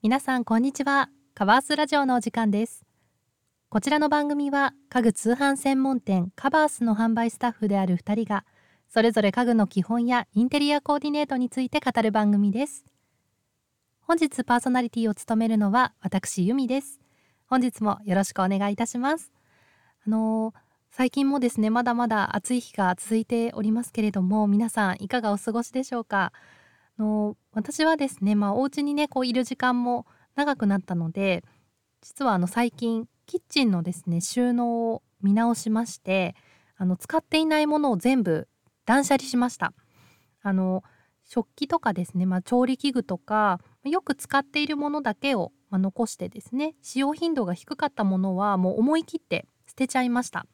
皆さんこんにちは。カバースラジオのお時間です。こちらの番組は家具通販専門店カバースの販売スタッフである2人がそれぞれ家具の基本やインテリアコーディネートについて語る番組です。本日パーソナリティを務めるのは私由美です。本日もよろしくお願いいたします。あのー最近もですねまだまだ暑い日が続いておりますけれども皆さんいかがお過ごしでしょうか？の私はですねまあお家にねこういる時間も長くなったので実はあの最近キッチンのですね収納を見直しましてあの使っていないものを全部断捨離しました。あの食器とかですね、まあ、調理器具とかよく使っているものだけを、まあ、残してですね使用頻度が低かったものはもう思い切って捨てちゃいました。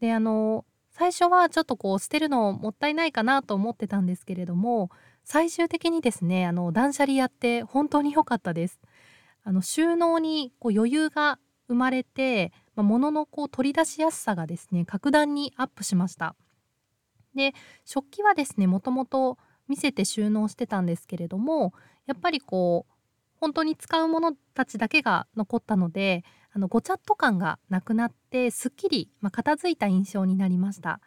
であの最初はちょっとこう捨てるのもったいないかなと思ってたんですけれども最終的にですねあの断捨離やって本当に良かったですあの収納にこう余裕が生まれて、まあ、物のこう取り出しやすさがですね格段にアップしましたで食器はですねもともと見せて収納してたんですけれどもやっぱりこう本当に使うものたちだけが残ったのであのごちゃっと感がなくなってすっきり、まあ、片付いた印象になりました。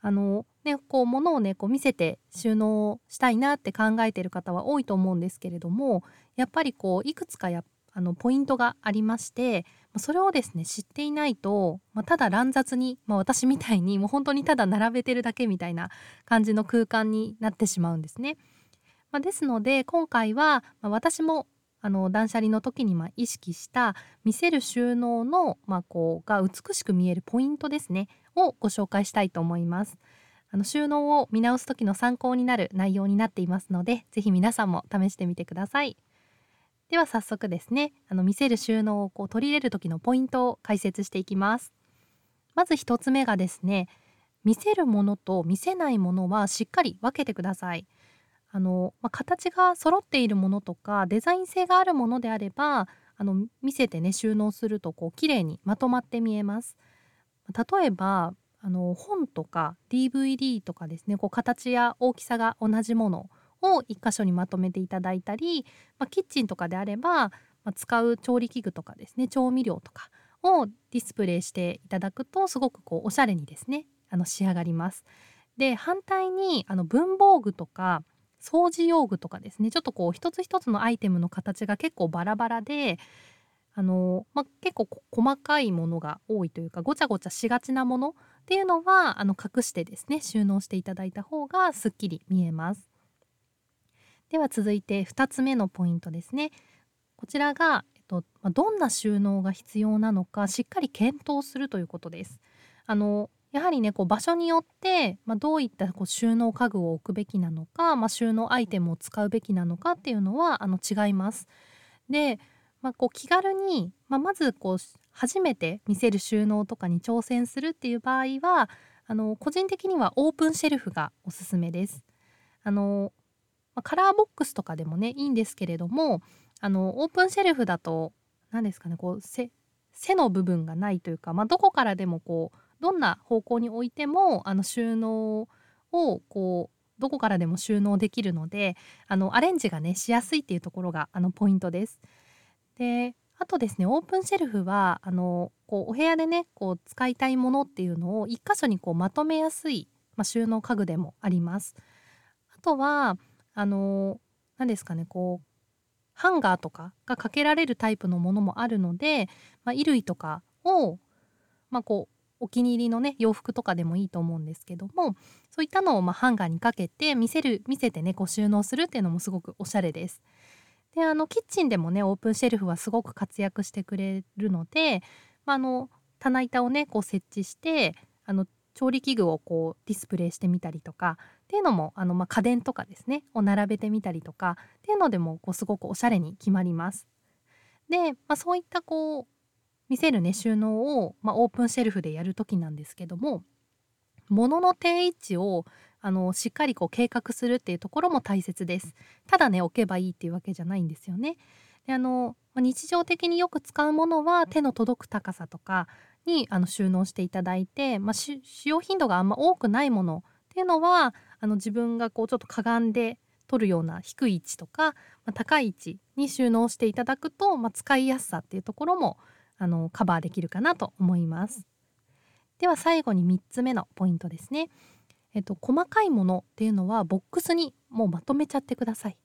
あのね、こう物をねこう見せて収納したいなって考えてる方は多いと思うんですけれどもやっぱりこういくつかやあのポイントがありましてそれをですね知っていないと、まあ、ただ乱雑に、まあ、私みたいにもう本当にただ並べてるだけみたいな感じの空間になってしまうんですね。まあ、ですので今回は、ま私もあの断捨離の時にま意識した見せる収納の、まあ、こうが美しく見えるポイントですねをご紹介したいと思います。あの収納を見直す時の参考になる内容になっていますので是非皆さんも試してみてください。では早速ですねあの見せる収納をこう取り入れる時のポイントを解説していきます。まず1つ目がですね見せるものと見せないものはしっかり分けてください。あの、まあ、形が揃っているものとかデザイン性があるものであればあの見せてね収納するとこう綺麗にまとまって見えます。例えばあの本とか DVD とかですねこう形や大きさが同じものを1箇所にまとめていただいたり、まあ、キッチンとかであれば、まあ、使う調理器具とかですね調味料とかをディスプレイしていただくとすごくこうおしゃれにですねあの仕上がります。で反対にあの文房具とか掃除用具とかですねちょっとこう一つ一つのアイテムの形が結構バラバラであの、ま、結構細かいものが多いというかごちゃごちゃしがちなものっていうのはあの隠してですね収納していただいた方がすっきり見えます。では続いて2つ目のポイントですね。こちらが、えっと、どんな収納が必要なのかしっかり検討するということです。あのやはりねこう場所によって、まあ、どういったこう収納家具を置くべきなのか、まあ、収納アイテムを使うべきなのかっていうのはあの違います。で、まあ、こう気軽に、まあ、まずこう初めて見せる収納とかに挑戦するっていう場合はあの個人的にはオープンシェルフがおすすめです。あの、カラーボックスとかでもねいいんですけれどもあのオープンシェルフだと何ですかねこう背の部分がないというか、まあ、どこからでもこうどんな方向に置いてもあの収納をこうどこからでも収納できるのであのアレンジがねしやすいっていうところがあのポイントです。であとですねオープンシェルフはあのこうお部屋でねこう使いたいものっていうのを1箇所にこうまとめやすい、まあ、収納家具でもあります。あとはあの何ですかねこうハンガーとかがかけられるタイプのものもあるので、まあ、衣類とかを、まあ、こうお気に入りのね洋服とかでもいいと思うんですけどもそういったのをまハンガーにかけて見せる見せてねこう収納するっていうのもすごくおしゃれです。であのキッチンでもねオープンシェルフはすごく活躍してくれるので、まあ、あの棚板をねこう設置してあの調理器具をこうディスプレイしてみたりとかっていうのもあの、まあ、家電とかですねを並べてみたりとかっていうのでもこうすごくおしゃれに決まります。で、まあ、そういったこう見せるね収納を、まあ、オープンシェルフでやる時なんですけども物の定位置をあのしっかりこう計画するっていうところも大切です。ただね置けばいいっていうわけじゃないんですよね。であの日常的によく使うものは手の届く高さとかにあの収納していただいて、まあ、使用頻度があんま多くないものっていうのはあの自分がこうちょっとかがんで取るような低い位置とか、まあ、高い位置に収納していただくと、まあ、使いやすさっていうところもあのカバーできるかなと思います。では最後に3つ目のポイントですね。えっと、細かいものっていうのはボックスにもうまとめちゃってください。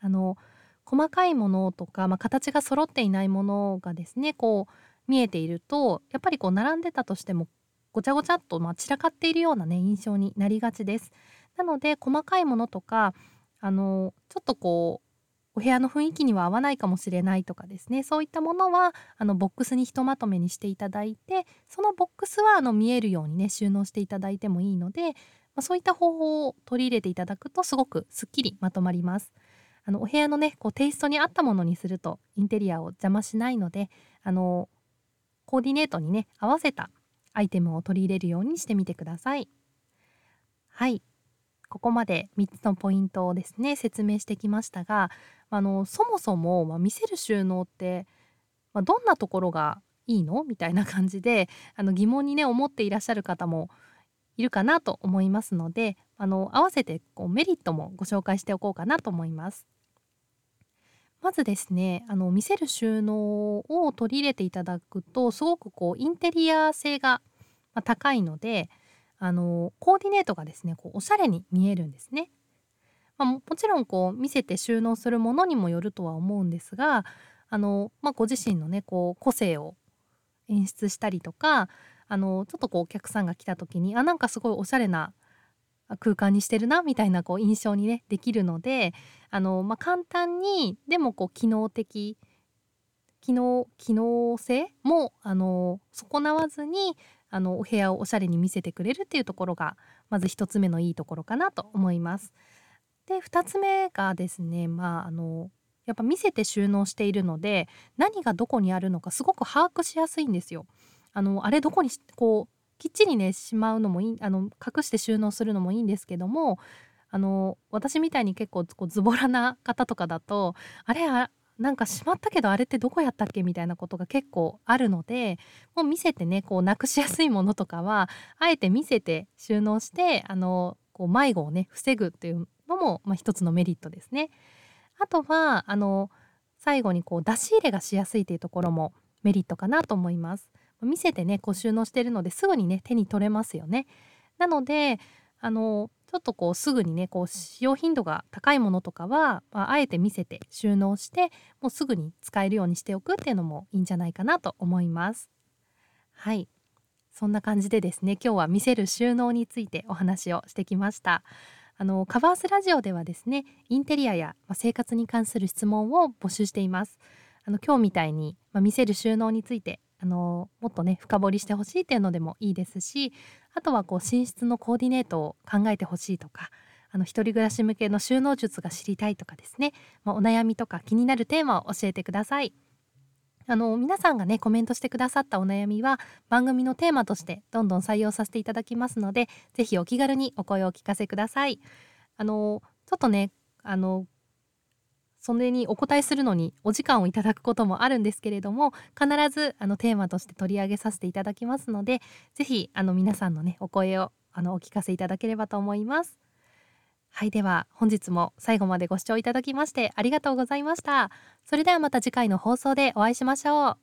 あの細かいものとか、まあ、形が揃っていないものがですねこう見えているとやっぱりこう並んでたとしてもごちゃごちゃっとまあ散らかっているようなね印象になりがちです。なので細かいものとかあのちょっとこうお部屋の雰囲気には合わないかもしれないとかですねそういったものはあのボックスにひとまとめにしていただいてそのボックスはあの見えるようにね収納していただいてもいいので、まあ、そういった方法を取り入れていただくとすごくすっきりまとまります。あのお部屋のねこうテイストに合ったものにするとインテリアを邪魔しないのであのコーディネートにね合わせたアイテムを取り入れるようにしてみてください。はいここまで3つのポイントをですね説明してきましたがあのそもそも、まあ、見せる収納って、まあ、どんなところがいいの？みたいな感じであの疑問にね思っていらっしゃる方もいるかなと思いますのであの合わせてこうメリットもご紹介しておこうかなと思います。まずですねあの見せる収納を取り入れていただくとすごくこうインテリア性が高いのであのコーディネートがですねこうおしゃれに見えるんですね。まあ、もちろんこう見せて収納するものにもよるとは思うんですがあの、まあ、ご自身のねこう個性を演出したりとかあのちょっとこうお客さんが来た時にあなんかすごいおしゃれな空間にしてるなみたいなこう印象にねできるのであの、まあ、簡単にでもこう機能的機能機能性もあの損なわずにあのお部屋をおしゃれに見せてくれるっていうところがまず1つ目のいいところかなと思います。で2つ目がですねまああのやっぱ見せて収納しているので何がどこにあるのかすごく把握しやすいんですよ。あのあれどこにこうきっちりねしまうのもいいあの隠して収納するのもいいんですけどもあの私みたいに結構こうズボラな方とかだとあれあなんかしまったけどあれってどこやったっけ？みたいなことが結構あるのでもう見せてねこうなくしやすいものとかはあえて見せて収納してあのこう迷子をね防ぐっていうのも、まあ、一つのメリットですね。あとはあの最後にこう出し入れがしやすいというところもメリットかなと思います。見せてねこう収納してるのですぐにね手に取れますよね。なのであのちょっとこうすぐにねこう使用頻度が高いものとかは、まあ、あえて見せて収納してもうすぐに使えるようにしておくっていうのもいいんじゃないかなと思います。はいそんな感じでですね今日は見せる収納についてお話をしてきました。あのカバースラジオではですねインテリアや、生活に関する質問を募集しています。あの今日みたいに、まあ、見せる収納についてあのもっとね深掘りしてほしいっていうのでもいいですしあとはこう寝室のコーディネートを考えてほしいとかあの一人暮らし向けの収納術が知りたいとかですね、まあ、お悩みとか気になるテーマを教えてください。あの皆さんがねコメントしてくださったお悩みは番組のテーマとしてどんどん採用させていただきますので是非お気軽にお声をお聞かせください。あのちょっとねあのそれにお答えするのにお時間をいただくこともあるんですけれども必ずあのテーマとして取り上げさせていただきますので是非あの皆さんのねお声をあのお聞かせいただければと思います。はいでは本日も最後までご視聴いただきましてありがとうございました。それではまた次回の放送でお会いしましょう。